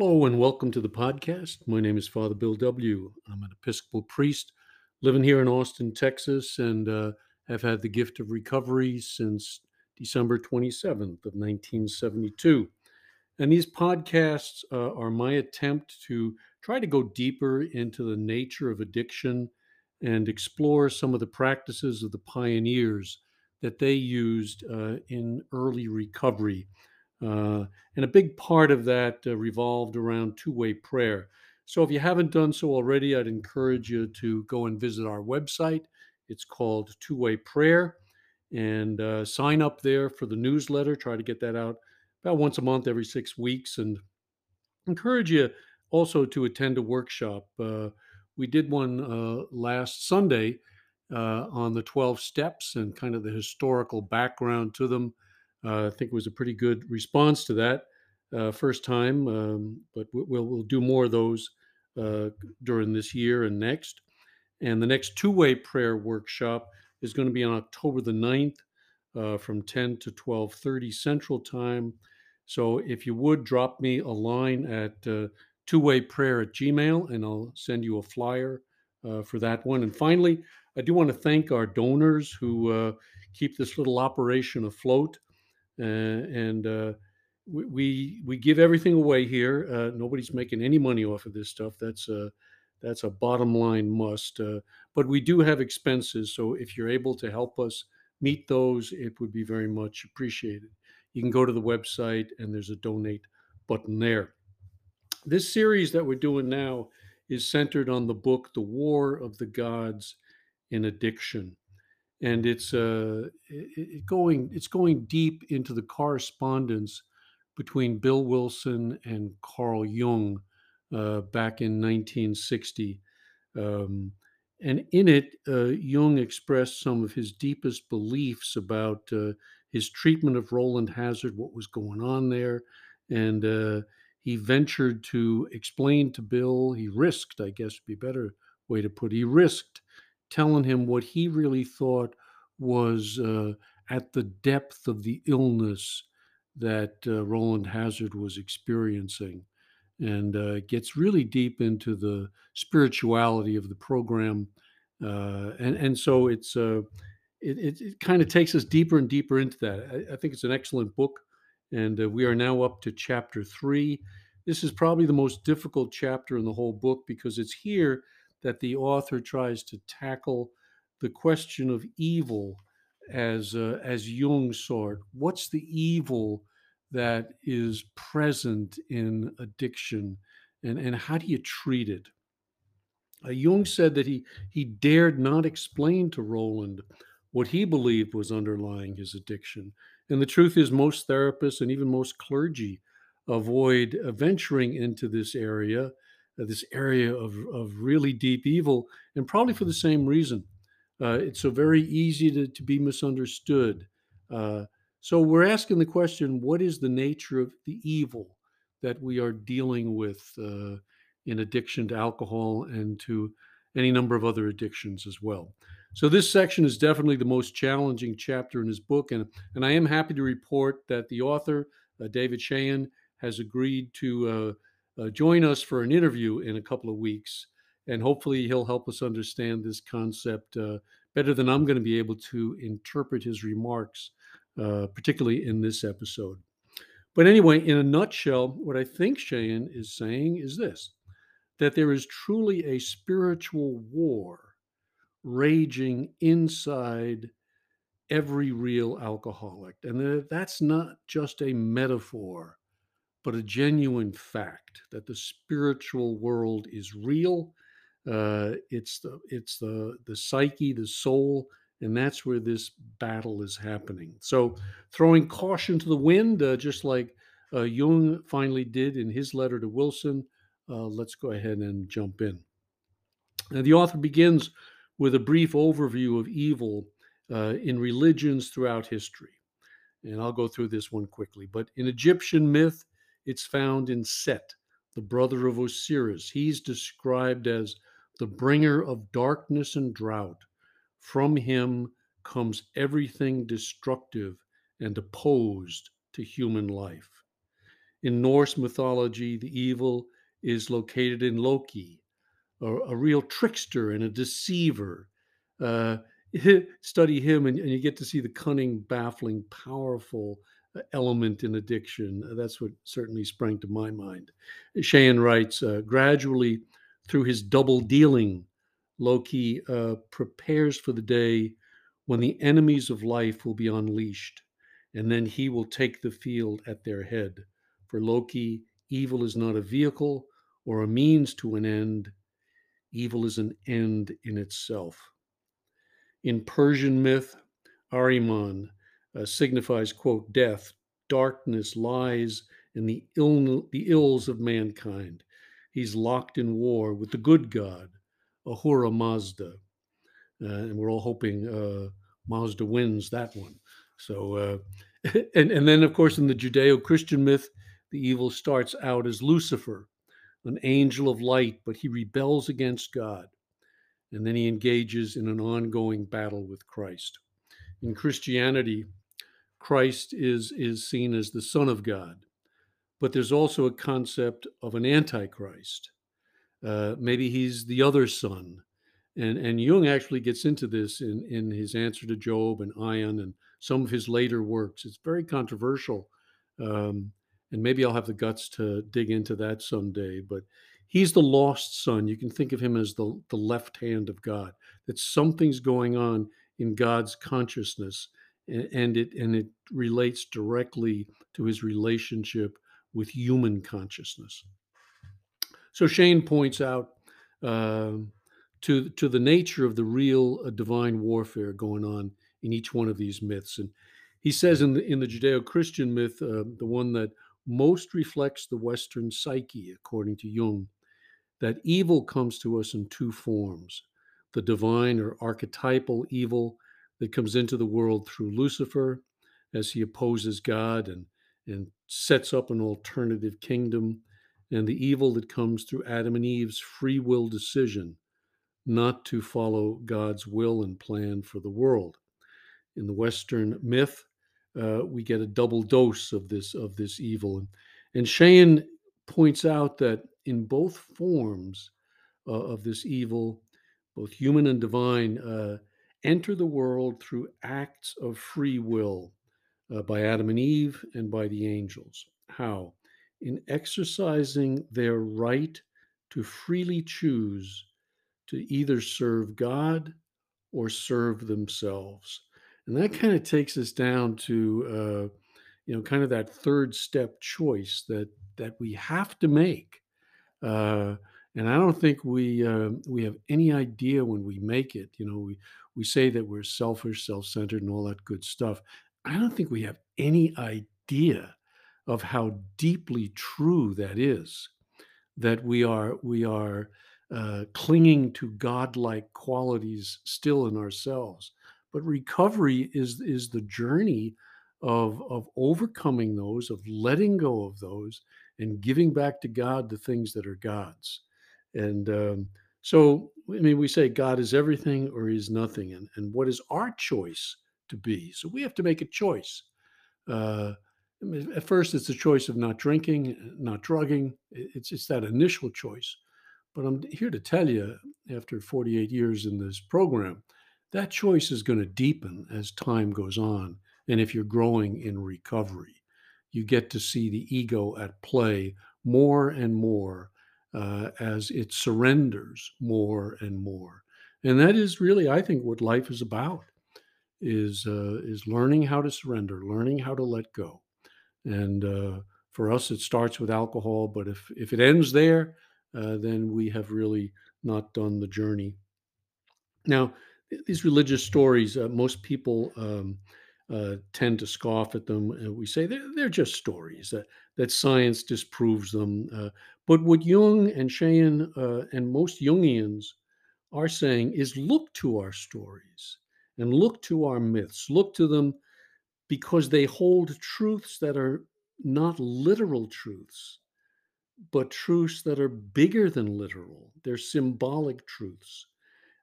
Hello and welcome to the podcast. My name is Father Bill W. I'm an Episcopal priest living here in Austin, Texas, and uh, have had the gift of recovery since December 27th of 1972. And these podcasts uh, are my attempt to try to go deeper into the nature of addiction and explore some of the practices of the pioneers that they used uh, in early recovery uh, and a big part of that uh, revolved around two way prayer. So if you haven't done so already, I'd encourage you to go and visit our website. It's called Two Way Prayer and uh, sign up there for the newsletter. Try to get that out about once a month, every six weeks. And encourage you also to attend a workshop. Uh, we did one uh, last Sunday on the 12 steps and kind of the historical background to them. Uh, I think it was a pretty good response to that uh, first time, um, but we'll, we'll do more of those uh, during this year and next. And the next two way prayer workshop is going to be on October the 9th uh, from 10 to 12:30 Central Time. So if you would drop me a line at uh, two way prayer at Gmail, and I'll send you a flyer uh, for that one. And finally, I do want to thank our donors who keep this little operation afloat. Uh, and uh, we, we, give everything away here. Uh, nobody's making any money off of this stuff. That's a that's a bottom line must. but we do have expenses, so if you're able to help us meet those, it would be very much appreciated. You can go to the website and there's a donate button there. This series that we're doing now is centered on the book The War of the Gods in Addiction and it's uh, it going it's going deep into the correspondence between Bill Wilson and Carl Jung uh, back in 1960. Um, and in it, uh, Jung expressed some of his deepest beliefs about uh, his treatment of Rowland Hazard, what was going on there. And uh, he ventured to explain to Bill, he risked, I guess would be a better way to put it, he risked telling him what he really thought was uh, at the depth of the illness that uh, Rowland Hazard was experiencing. And uh, gets really deep into the spirituality of the program. Uh, and, and so it's, uh, it, it, it kind of takes us deeper and deeper into that. I, I think it's an excellent book. And uh, we are now up to chapter three. This is probably the most difficult chapter in the whole book because it's here that the author tries to tackle the question of evil as uh, as Jung saw it. What's the evil that is present in addiction, and and how do you treat it? Uh, Jung said that he he dared not explain to Rowland what he believed was underlying his addiction. And the truth is, most therapists and even most clergy avoid venturing into this area this area of, of really deep evil, and probably for the same reason. Uh, it's so very easy to, to be misunderstood. Uh, so we're asking the question what is the nature of the evil that we are dealing with uh, in addiction to alcohol and to any number of other addictions as well? So this section is definitely the most challenging chapter in his book, and, and I am happy to report that the author, uh, David Schoen, has agreed to uh, join us for an interview in a couple of weeks. And hopefully, he'll help us understand this concept uh, better than I'm going to be able to interpret his remarks, uh, particularly in this episode. But anyway, in a nutshell, what I think Schoen is saying is this that there is truly a spiritual war raging inside every real alcoholic. And that's not just a metaphor but a genuine fact that the spiritual world is real. Uh, it's the it's the the psyche, the soul, and that's where this battle is happening. So, throwing caution to the wind, uh, just like uh, Jung finally did in his letter to Wilson. Uh, let's go ahead and jump in. Now, the author begins with a brief overview of evil uh, in religions throughout history. And I'll go through this one quickly. But in Egyptian myth, it's found in Set, the brother of Osiris. He's described as the bringer of darkness and drought. From him comes everything destructive and opposed to human life. In Norse mythology, the evil is located in Loki, a, a real trickster and a deceiver. Uh, study him, and, and, you get to see the cunning, baffling, powerful element in addiction. Uh, that's what certainly sprang to my mind. Schoen writes uh, gradually through his double dealing, Loki uh, prepares for the day when the enemies of life will be unleashed, and then he will take the field at their head. For Loki, evil is not a vehicle or a means to an end, evil is an end in itself. In Persian myth, Ahriman uh, signifies, quote, death, darkness, lies, and the, Ill, the ills of mankind. He's locked in war with the good God, Ahura Mazda. Uh, and we're all hoping uh, Mazda wins that one. So, uh, and, and then, of course, in the Judeo Christian myth, the evil starts out as Lucifer, an angel of light, but he rebels against God. And then he engages in an ongoing battle with Christ. In Christianity, Christ is, is seen as the Son of God, but there's also a concept of an antichrist. Uh, maybe he's the other son. And, and Jung actually gets into this in, in his answer to Job and Aion and some of his later works. It's very controversial. Um, and maybe I'll have the guts to dig into that someday. But he's the lost son. You can think of him as the, the left hand of God, that something's going on in God's consciousness and it and it relates directly to his relationship with human consciousness. So Schoen points out uh, to to the nature of the real uh, divine warfare going on in each one of these myths, and he says in the in the Judeo-Christian myth, uh, the one that most reflects the Western psyche, according to Jung, that evil comes to us in two forms: the divine or archetypal evil that comes into the world through Lucifer as he opposes God and, and sets up an alternative kingdom, and the evil that comes through Adam and Eve's free will decision not to follow God's will and plan for the world. In the Western myth, uh, we get a double dose of this of this evil, and, and points out that in both forms uh, of this evil, both human and divine, uh, enter the world through acts of free will uh, by Adam and Eve and by the angels. How? In exercising their right to freely choose to either serve God or serve themselves. And that kind of takes us down to, uh, you know, kind of that third step choice that that we have to make. Uh, and I don't think we uh, we have any idea when we make it. You know, we we say that we're selfish, self-centered, and all that good stuff. I don't think we have any idea of how deeply true that is. That we are we are uh, clinging to godlike qualities still in ourselves. But recovery is is the journey of of overcoming those, of letting go of those, and giving back to God the things that are God's. And um, so, I mean, we say God is everything or He's nothing. And, and what is our choice to be? So we have to make a choice. Uh, I mean, at first, it's a choice of not drinking, not drugging. It's, it's that initial choice. But I'm here to tell you, after 48 years in this program, that choice is going to deepen as time goes on. And if you're growing in recovery, you get to see the ego at play more and more uh, as it surrenders more and more. And that is really, I think, what life is about is uh, is learning how to surrender, learning how to let go. And uh, for us, it starts with alcohol, but if if it ends there, uh, then we have really not done the journey. Now, these religious stories, uh, most people um, uh, tend to scoff at them. We say they're, they're just stories, that, that science disproves them. Uh, but what Jung and Schoen uh, and most Jungians are saying is look to our stories and look to our myths, look to them because they hold truths that are not literal truths, but truths that are bigger than literal. They're symbolic truths.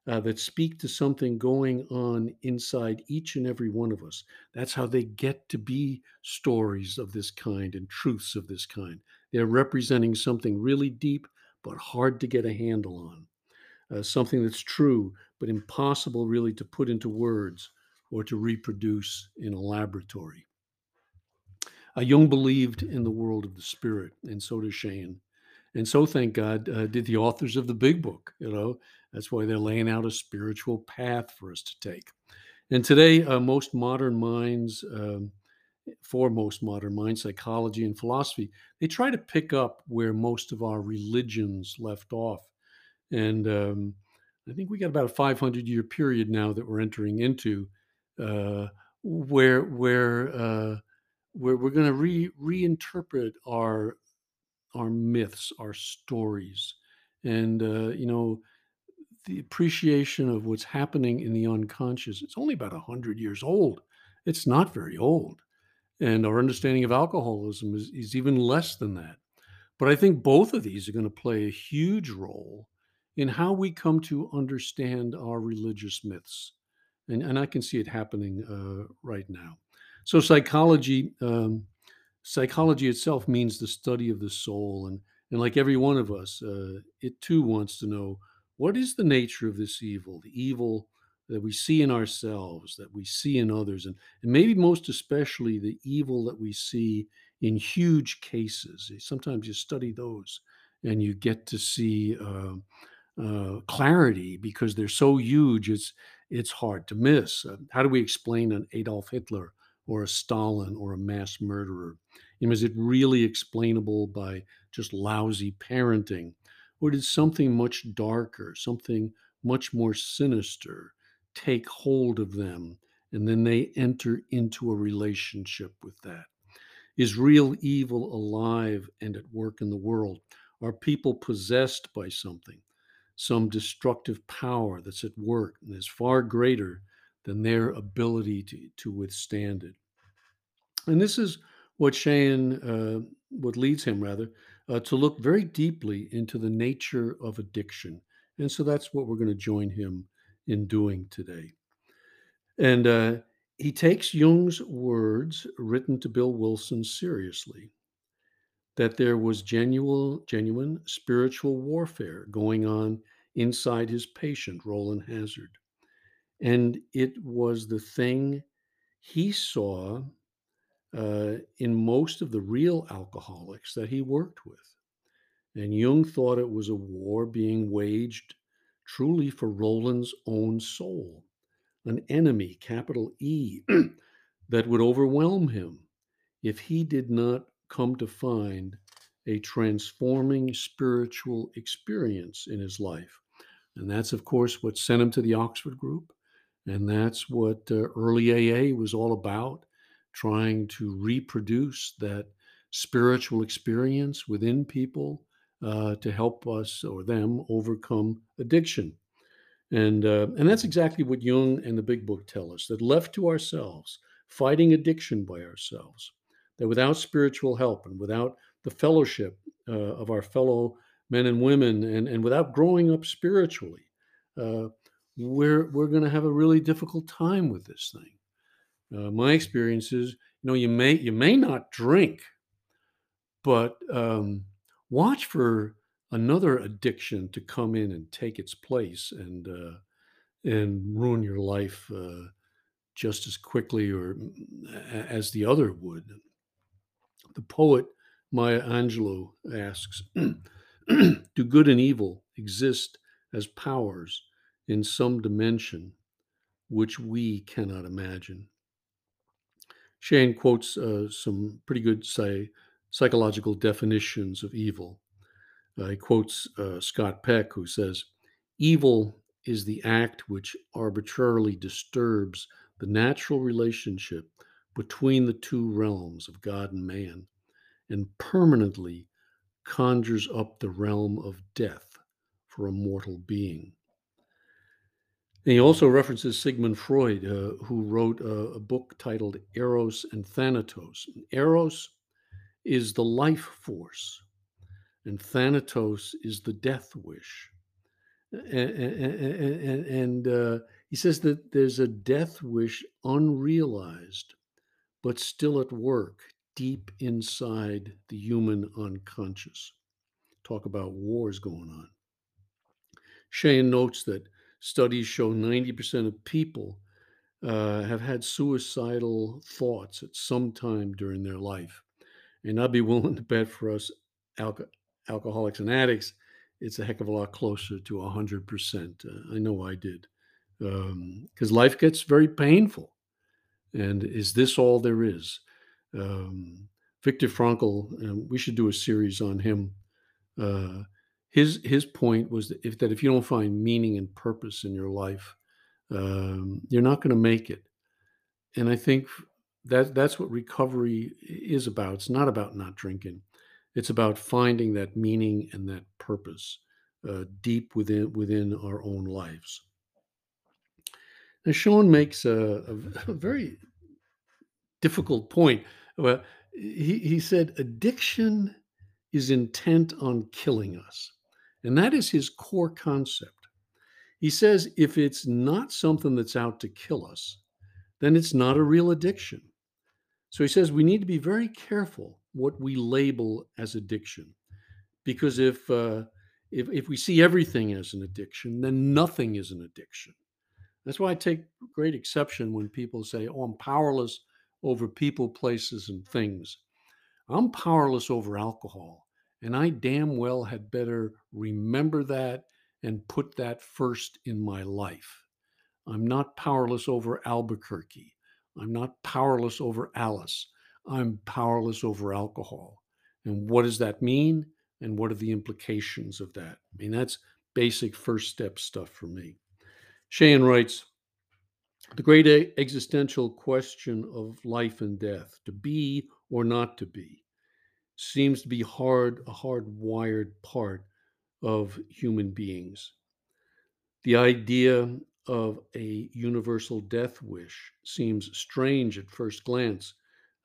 Uh, that speak to something going on inside each and every one of us. That's how they get to be stories of this kind and truths of this kind. They're representing something really deep but hard to get a handle on, uh, something that's true but impossible really to put into words or to reproduce in a laboratory. Uh, Jung believed in the world of the spirit, and so does Schoen. And so, thank God, uh, did the authors of the big book. You know, that's why they're laying out a spiritual path for us to take. And today, uh, most modern minds, um, for most modern minds, psychology and philosophy, they try to pick up where most of our religions left off. And um, I think we got about a 500 year period now that we're entering into, uh, where where uh, where we're going to re reinterpret our our myths, our stories, and uh, you know the appreciation of what's happening in the unconscious. It's only about hundred years old. It's not very old, and our understanding of alcoholism is, is even less than that. But I think both of these are going to play a huge role in how we come to understand our religious myths, and and I can see it happening uh, right now. So psychology. Um, psychology itself means the study of the soul and and like every one of us uh, it too wants to know what is the nature of this evil the evil that we see in ourselves that we see in others and, and maybe most especially the evil that we see in huge cases sometimes you study those and you get to see uh, uh, clarity because they're so huge it's it's hard to miss uh, how do we explain an adolf hitler or a Stalin or a mass murderer? Know, is it really explainable by just lousy parenting? Or did something much darker, something much more sinister take hold of them and then they enter into a relationship with that? Is real evil alive and at work in the world? Are people possessed by something, some destructive power that's at work and is far greater than their ability to, to withstand it. And this is what Schoen, uh, what leads him rather, uh, to look very deeply into the nature of addiction. And so that's what we're going to join him in doing today. And uh, he takes Jung's words written to Bill Wilson seriously that there was genuine, genuine spiritual warfare going on inside his patient, Rowland Hazard. And it was the thing he saw uh, in most of the real alcoholics that he worked with. And Jung thought it was a war being waged truly for Rowland's own soul, an enemy, capital E, that would overwhelm him if he did not come to find a transforming spiritual experience in his life. And that's, of course, what sent him to the Oxford group. And that's what uh, early AA was all about trying to reproduce that spiritual experience within people uh, to help us or them overcome addiction. And, uh, and that's exactly what Jung and the Big Book tell us that left to ourselves, fighting addiction by ourselves, that without spiritual help and without the fellowship uh, of our fellow men and women and, and without growing up spiritually, uh, we're we're going to have a really difficult time with this thing. Uh, my experience is, you know, you may you may not drink, but um, watch for another addiction to come in and take its place and uh, and ruin your life uh, just as quickly or mm, as the other would. The poet Maya Angelou asks, "Do good and evil exist as powers?" in some dimension which we cannot imagine. Schoen quotes uh, some pretty good say, psychological definitions of evil. Uh, he quotes uh, Scott Peck, who says, Evil is the act which arbitrarily disturbs the natural relationship between the two realms of God and man and permanently conjures up the realm of death for a mortal being. And he also references Sigmund Freud, uh, who wrote a, a, book titled Eros and Thanatos. Eros is the life force, and Thanatos is the death wish. and, and, and uh, he says that there's a death wish unrealized, but still at work deep inside the human unconscious. Talk about wars going on. Schoen notes that studies show 90% of people uh, have had suicidal thoughts at some time during their life. And I'd be willing to bet for us alco- alcoholics and addicts, it's a heck of a lot closer to 100%. Uh, I know I did. Because um, life gets very painful. And is this all there is? Um, Viktor Frankl, we should do a series on him. Uh, his his point was that if that if you don't find meaning and purpose in your life, um, you're not going to make it. And I think that that's what recovery is about. It's not about not drinking. It's about finding that meaning and that purpose uh, deep within within our own lives. Now, Schoen makes a, a, a very difficult point. Well, he, he said addiction is intent on killing us. And that is his core concept. He says if it's not something that's out to kill us, then it's not a real addiction. So he says we need to be very careful what we label as addiction. Because if, uh, if, if we see everything as an addiction, then nothing is an addiction. That's why I take great exception when people say, oh, I'm powerless over people, places, and things. I'm powerless over alcohol. And I damn well had better remember that and put that first in my life. I'm not powerless over Albuquerque. I'm not powerless over Alice. I'm powerless over alcohol. And what does that mean? And what are the implications of that? I mean, that's basic first step stuff for me. Schoen writes The great existential question of life and death, to be or not to be, seems to be hard, a hardwired part of human beings. The idea of a universal death wish seems strange at first glance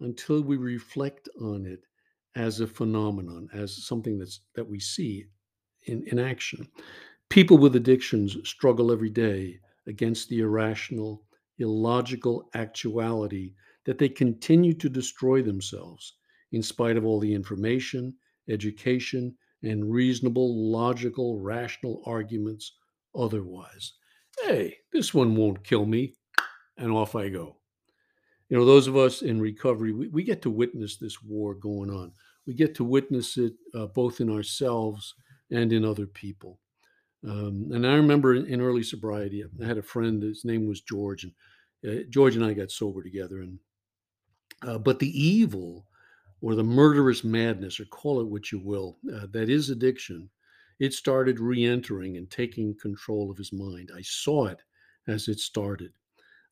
until we reflect on it as a phenomenon, as something that's that we see in, in action. People with addictions struggle every day against the irrational, illogical actuality that they continue to destroy themselves in spite of all the information, education, and reasonable, logical, rational arguments otherwise. Hey, this one won't kill me. And off I go. You know, those of us in recovery, we, we get to witness this war going on. We get to witness it uh, both in ourselves and in other people. Um, and I remember in, in, early sobriety, I had a friend, his name was George, and uh, George and I got sober together. And uh, but the evil or the murderous madness, or call it what you will, uh, that is addiction, it started re entering and taking control of his mind. I saw it as it started.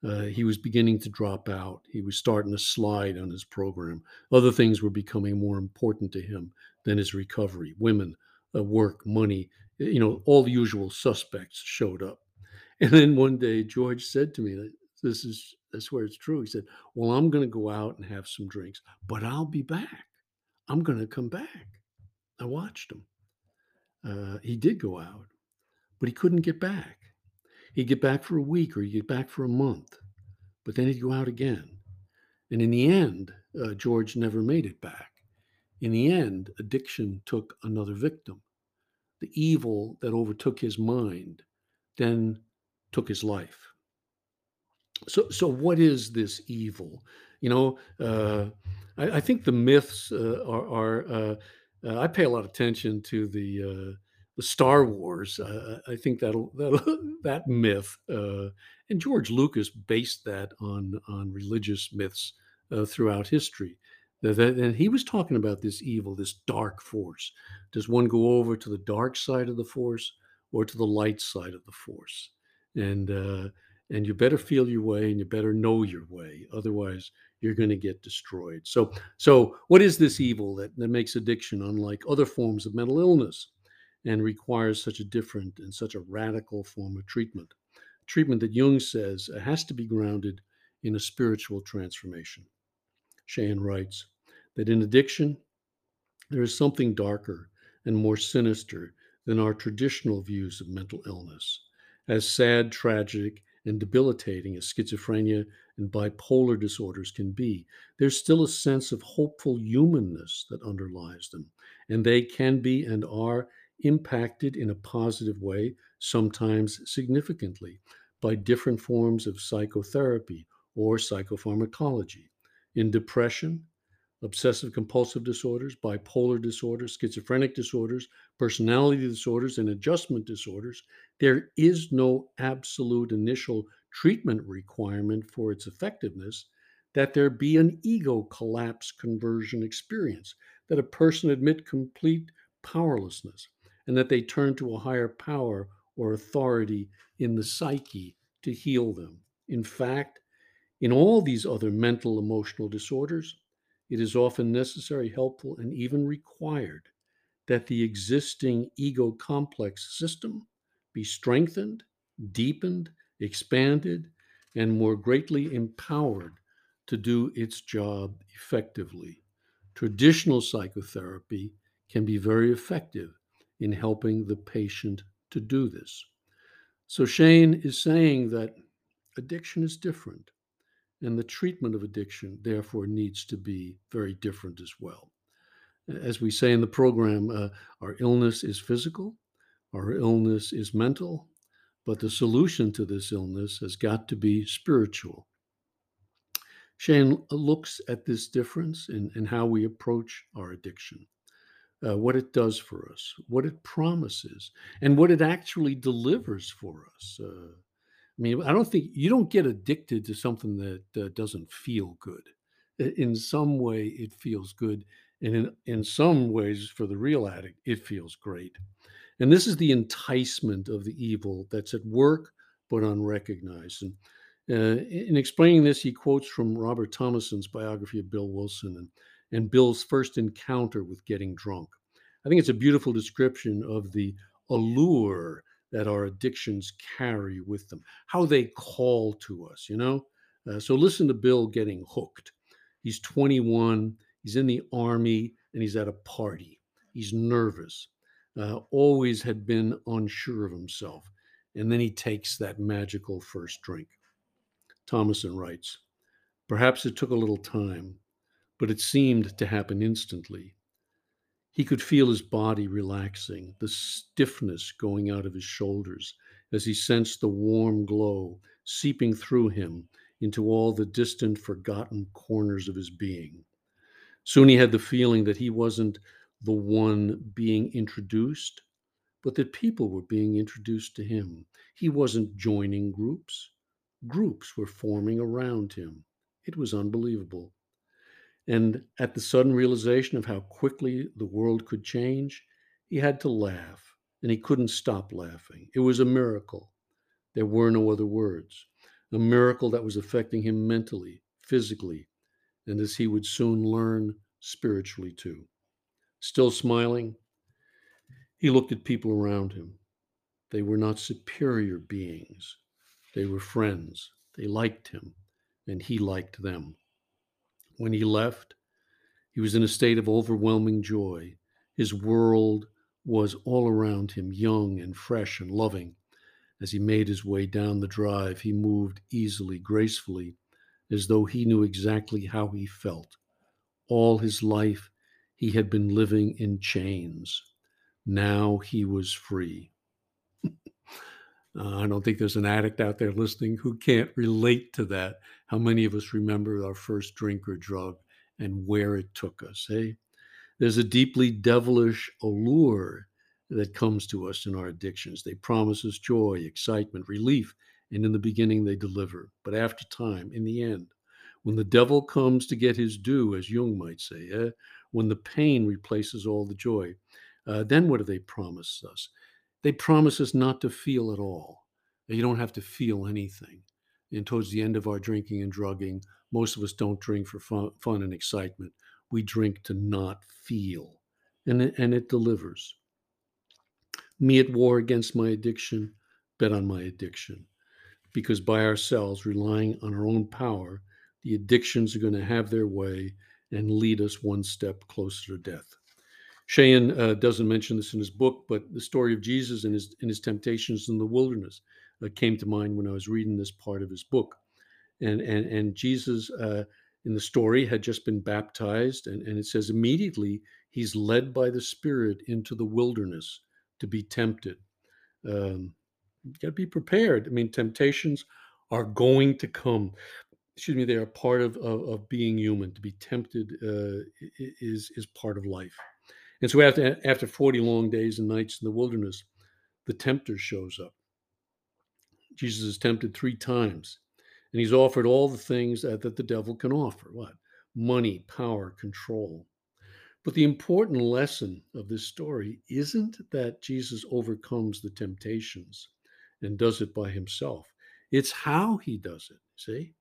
Uh, he was beginning to drop out. He was starting to slide on his program. Other things were becoming more important to him than his recovery women, uh, work, money. You know, all the usual suspects showed up. And then one day, George said to me, This is I swear it's true. He said, Well, I'm going to go out and have some drinks, but I'll be back. I'm going to come back. I watched him. Uh, he did go out, but he couldn't get back. He'd get back for a week or he'd get back for a month, but then he'd go out again. And in the end, uh, George never made it back. In the end, addiction took another victim. The evil that overtook his mind then took his life so so what is this evil? You know uh, I, I, think the myths uh, are, are uh, uh i pay a lot of attention to the uh, the star wars. I think that'll, that'll that myth uh, and george lucas based that on on religious myths throughout history. That, and he was talking about this evil this dark force. Does one go over to the dark side of the force or to the light side of the force? And and you better feel your way and you better know your way otherwise you're going to get destroyed. So so what is this evil that, that makes addiction unlike other forms of mental illness and requires such a different and such a radical form of treatment? Treatment that jung says has to be grounded in a spiritual transformation. Schoen writes that in addiction there is something darker and more sinister than our traditional views of mental illness. As sad, tragic, and debilitating as schizophrenia and bipolar disorders can be, there's still a sense of hopeful humanness that underlies them, and they can be and are impacted in a positive way, sometimes significantly, by different forms of psychotherapy or psychopharmacology. In depression, obsessive compulsive disorders, bipolar disorders, schizophrenic disorders, personality disorders, and adjustment disorders, there is no absolute initial treatment requirement for its effectiveness that there be an ego collapse conversion experience, that a person admit complete powerlessness, and that they turn to a higher power or authority in the psyche to heal them. In fact, in all these other mental emotional disorders, it is often necessary, helpful, and even required that the existing ego complex system be strengthened, deepened, expanded, and more greatly empowered to do its job effectively. Traditional psychotherapy can be very effective in helping the patient to do this. So, Schoen is saying that addiction is different, and the treatment of addiction, therefore, needs to be very different as well. As we say in the program, uh, our illness is physical, our illness is mental, but the solution to this illness has got to be spiritual. Schoen looks at this difference in, in how we approach our addiction uh, what it does for us, what it promises, and what it actually delivers for us. Uh, I mean, I don't think you don't get addicted to something that uh, doesn't feel good. In some way, it feels good. And in, in some ways, for the real addict, it feels great. And this is the enticement of the evil that's at work but unrecognized. And uh, in explaining this, he quotes from Robert Thomsen's biography of Bill Wilson. And and Bill's first encounter with getting drunk. I think it's a beautiful description of the allure that our addictions carry with them, how they call to us, you know? Uh, so listen to Bill getting hooked. He's 21, he's in the army, and he's at a party. He's nervous, uh, always had been unsure of himself. And then he takes that magical first drink. Thomsen writes Perhaps it took a little time, but it seemed to happen instantly. He could feel his body relaxing, the stiffness going out of his shoulders as he sensed the warm glow seeping through him into all the distant, forgotten corners of his being. Soon he had the feeling that he wasn't the one being introduced, but that people were being introduced to him. He wasn't joining groups, groups were forming around him. It was unbelievable. And at the sudden realization of how quickly the world could change, he had to laugh, and he couldn't stop laughing. It was a miracle. There were no other words. A miracle that was affecting him mentally, physically, and as he would soon learn, spiritually too. Still smiling, he looked at people around him. They were not superior beings, they were friends. They liked him, and he liked them. When he left, he was in a state of overwhelming joy. His world was all around him, young and fresh and loving. As he made his way down the drive, he moved easily, gracefully, as though he knew exactly how he felt. All his life, he had been living in chains. Now he was free. Uh, I don't think there's an addict out there listening who can't relate to that. How many of us remember our first drink or drug and where it took us? Hey, there's a deeply devilish allure that comes to us in our addictions. They promise us joy, excitement, relief, and in the beginning they deliver. But after time, in the end, when the devil comes to get his due, as Jung might say, eh, when the pain replaces all the joy, uh, then what do they promise us? They promise us not to feel at all. You don't have to feel anything. And towards the end of our drinking and drugging, most of us don't drink for fun, fun and excitement. We drink to not feel. And it, and it delivers. Me at war against my addiction, bet on my addiction. Because by ourselves, relying on our own power, the addictions are going to have their way and lead us one step closer to death. Schoen uh, doesn't mention this in his book, but the story of Jesus and his, and his temptations in the wilderness uh, came to mind when I was reading this part of his book. And, and, and Jesus uh, in the story had just been baptized, and, and it says immediately he's led by the Spirit into the wilderness to be tempted. Um, you got to be prepared. I mean, temptations are going to come. Excuse me, they are part of, of, of being human. To be tempted uh, is, is part of life. And so after, after 40 long days and nights in the wilderness, the tempter shows up. Jesus is tempted three times, and he's offered all the things that, that the devil can offer what? Money, power, control. But the important lesson of this story isn't that Jesus overcomes the temptations and does it by himself, it's how he does it. See?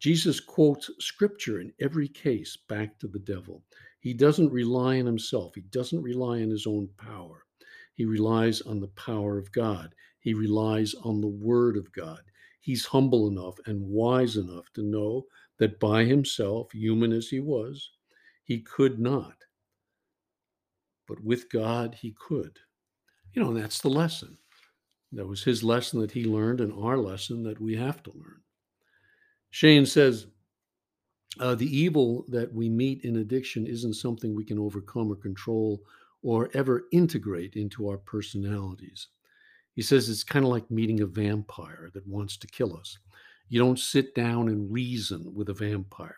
Jesus quotes scripture in every case back to the devil. He doesn't rely on himself, he doesn't rely on his own power. He relies on the power of God, he relies on the word of God. He's humble enough and wise enough to know that by himself, human as he was, he could not. But with God, he could. You know, and that's the lesson. That was his lesson that he learned, and our lesson that we have to learn. Schoen says, uh, the evil that we meet in addiction isn't something we can overcome or control or ever integrate into our personalities. He says it's kind of like meeting a vampire that wants to kill us. You don't sit down and reason with a vampire.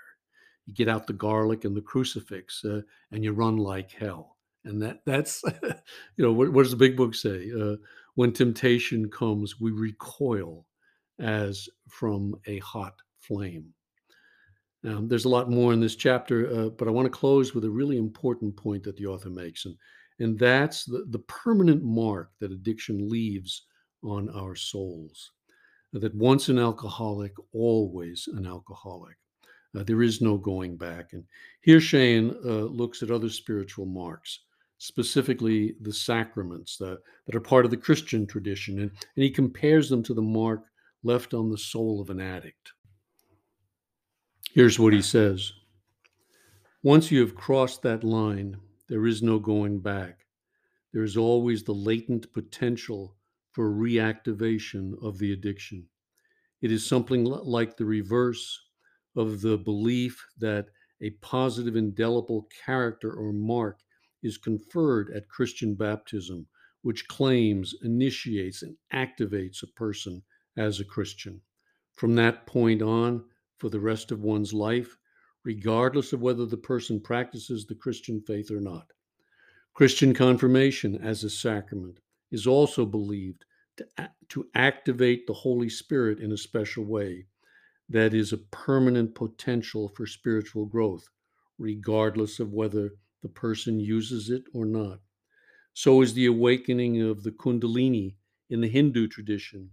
You get out the garlic and the crucifix uh, and you run like hell. And that that's, you know, what, what, does the big book say? Uh, when temptation comes, we recoil as from a hot flame. Um, there's a lot more in this chapter, uh, but I want to close with a really important point that the author makes, and, and that's the, the permanent mark that addiction leaves on our souls. That once an alcoholic, always an alcoholic. Uh, there is no going back. And here Schoen uh, looks at other spiritual marks, specifically the sacraments that, that are part of the Christian tradition, and, and he compares them to the mark left on the soul of an addict. Here's what he says Once you have crossed that line, there is no going back. There is always the latent potential for reactivation of the addiction. It is something like the reverse of the belief that a positive indelible character or mark is conferred at Christian baptism, which claims, initiates, and activates a person as a Christian. From that point on, for the rest of one's life, regardless of whether the person practices the Christian faith or not. Christian confirmation as a sacrament is also believed to, to activate the Holy Spirit in a special way that is a permanent potential for spiritual growth, regardless of whether the person uses it or not. So is the awakening of the Kundalini in the Hindu tradition,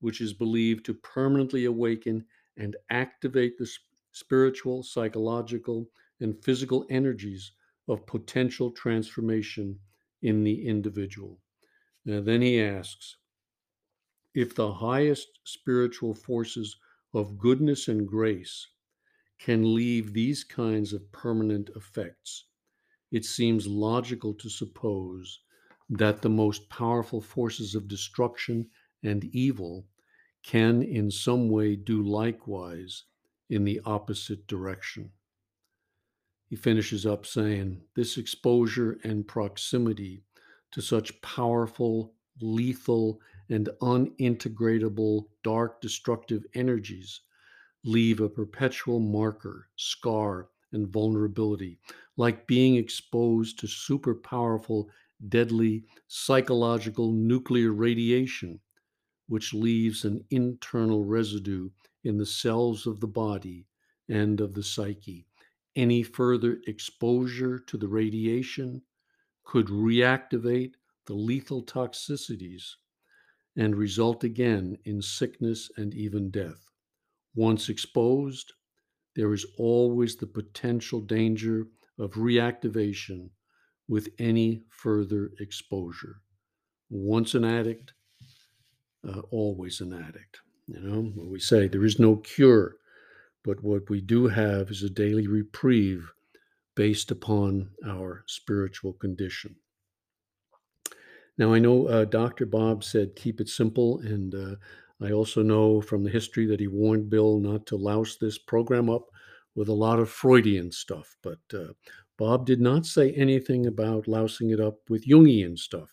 which is believed to permanently awaken and activate the spiritual, psychological, and physical energies of potential transformation in the individual. Then he asks if the highest spiritual forces of goodness and grace can leave these kinds of permanent effects, it seems logical to suppose that the most powerful forces of destruction and evil can in some way do likewise in the opposite direction. He finishes up saying, This exposure and proximity to such powerful, lethal, and unintegratable dark destructive energies leave a perpetual marker, scar, and vulnerability, like being exposed to super powerful, deadly psychological nuclear radiation which leaves an internal residue in the cells of the body and of the psyche. Any further exposure to the radiation could reactivate the lethal toxicities and result again in sickness and even death. Once exposed, there is always the potential danger of reactivation with any further exposure. Once an addict, uh, always an addict. You know, we say there is no cure, but what we do have is a daily reprieve based upon our spiritual condition. Now, I know uh, Dr. Bob said keep it simple, and uh, I also know from the history that he warned Bill not to louse this program up with a lot of Freudian stuff. But uh, Bob did not say anything about lousing it up with Jungian stuff.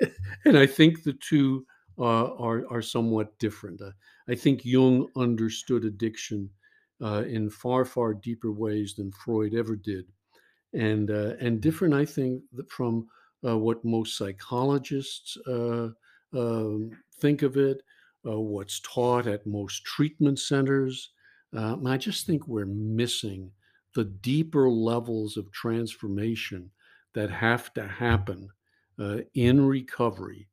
and I think the two are, are somewhat different. Uh, I think Jung understood addiction uh, in far, far deeper ways than Freud ever did. And, uh, and different, I think, from uh, what most psychologists uh, um, think of it, what's taught at most treatment centers. I just think we're missing the deeper levels of transformation that have to happen in recovery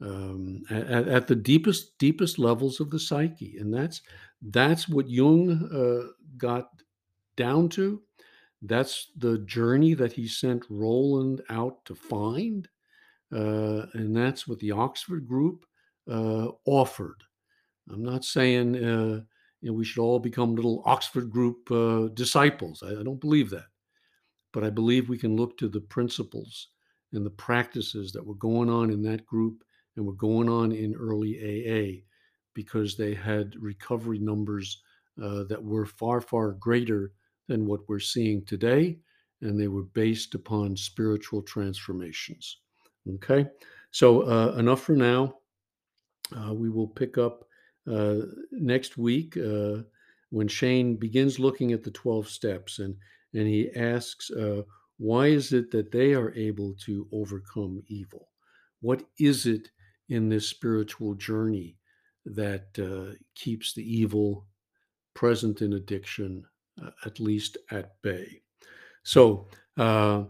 um, at, at, the deepest deepest levels of the psyche, and that's that's what Jung uh, got down to that's the journey that he sent Rowland out to find. Uh, and that's what the Oxford group uh, offered. I'm not saying uh, you know, we should all become little Oxford group uh, disciples. I, I don't believe that. But I believe we can look to the principles and the practices that were going on in that group and were going on in early AA because they had recovery numbers uh, that were far, far greater than what we're seeing today, and they were based upon spiritual transformations. Okay, so uh, enough for now. Uh, we will pick up uh, next week uh, when Schoen begins looking at the 12 steps and, and he asks, uh, why is it that they are able to overcome evil? What is it in this spiritual journey that uh, keeps the evil present in addiction uh, at least at bay. So uh,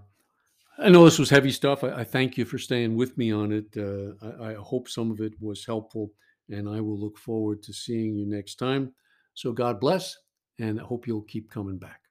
I know this was heavy stuff. I, I, thank you for staying with me on it. Uh, I, I, hope some of it was helpful, and I will look forward to seeing you next time. So God bless, and I hope you'll keep coming back.